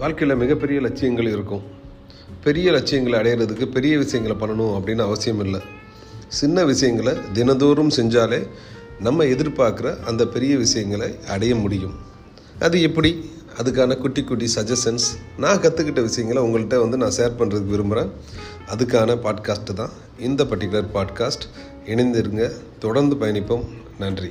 வாழ்க்கையில் மிகப்பெரிய லட்சியங்கள் இருக்கும். பெரிய லட்சியங்களை அடையிறதுக்கு பெரிய விஷயங்களை பண்ணணும் அப்படின்னு அவசியம் இல்லை. சின்ன விஷயங்களை தினந்தோறும் செஞ்சாலே நம்ம எதிர்பார்க்குற அந்த பெரிய விஷயங்களை அடைய முடியும். அது எப்படி? அதுக்கான குட்டி குட்டி சஜஷன்ஸ் நான் கற்றுக்கிட்ட விஷயங்களை உங்கள்கிட்ட வந்து நான் ஷேர் பண்ணுறதுக்கு விரும்புகிறேன் அதுக்கான பாட்காஸ்ட்டு தான். இந்த பர்டிகுலர் பாட்காஸ்ட் இணைந்திருங்க. தொடர்ந்து பயணிப்போம். நன்றி.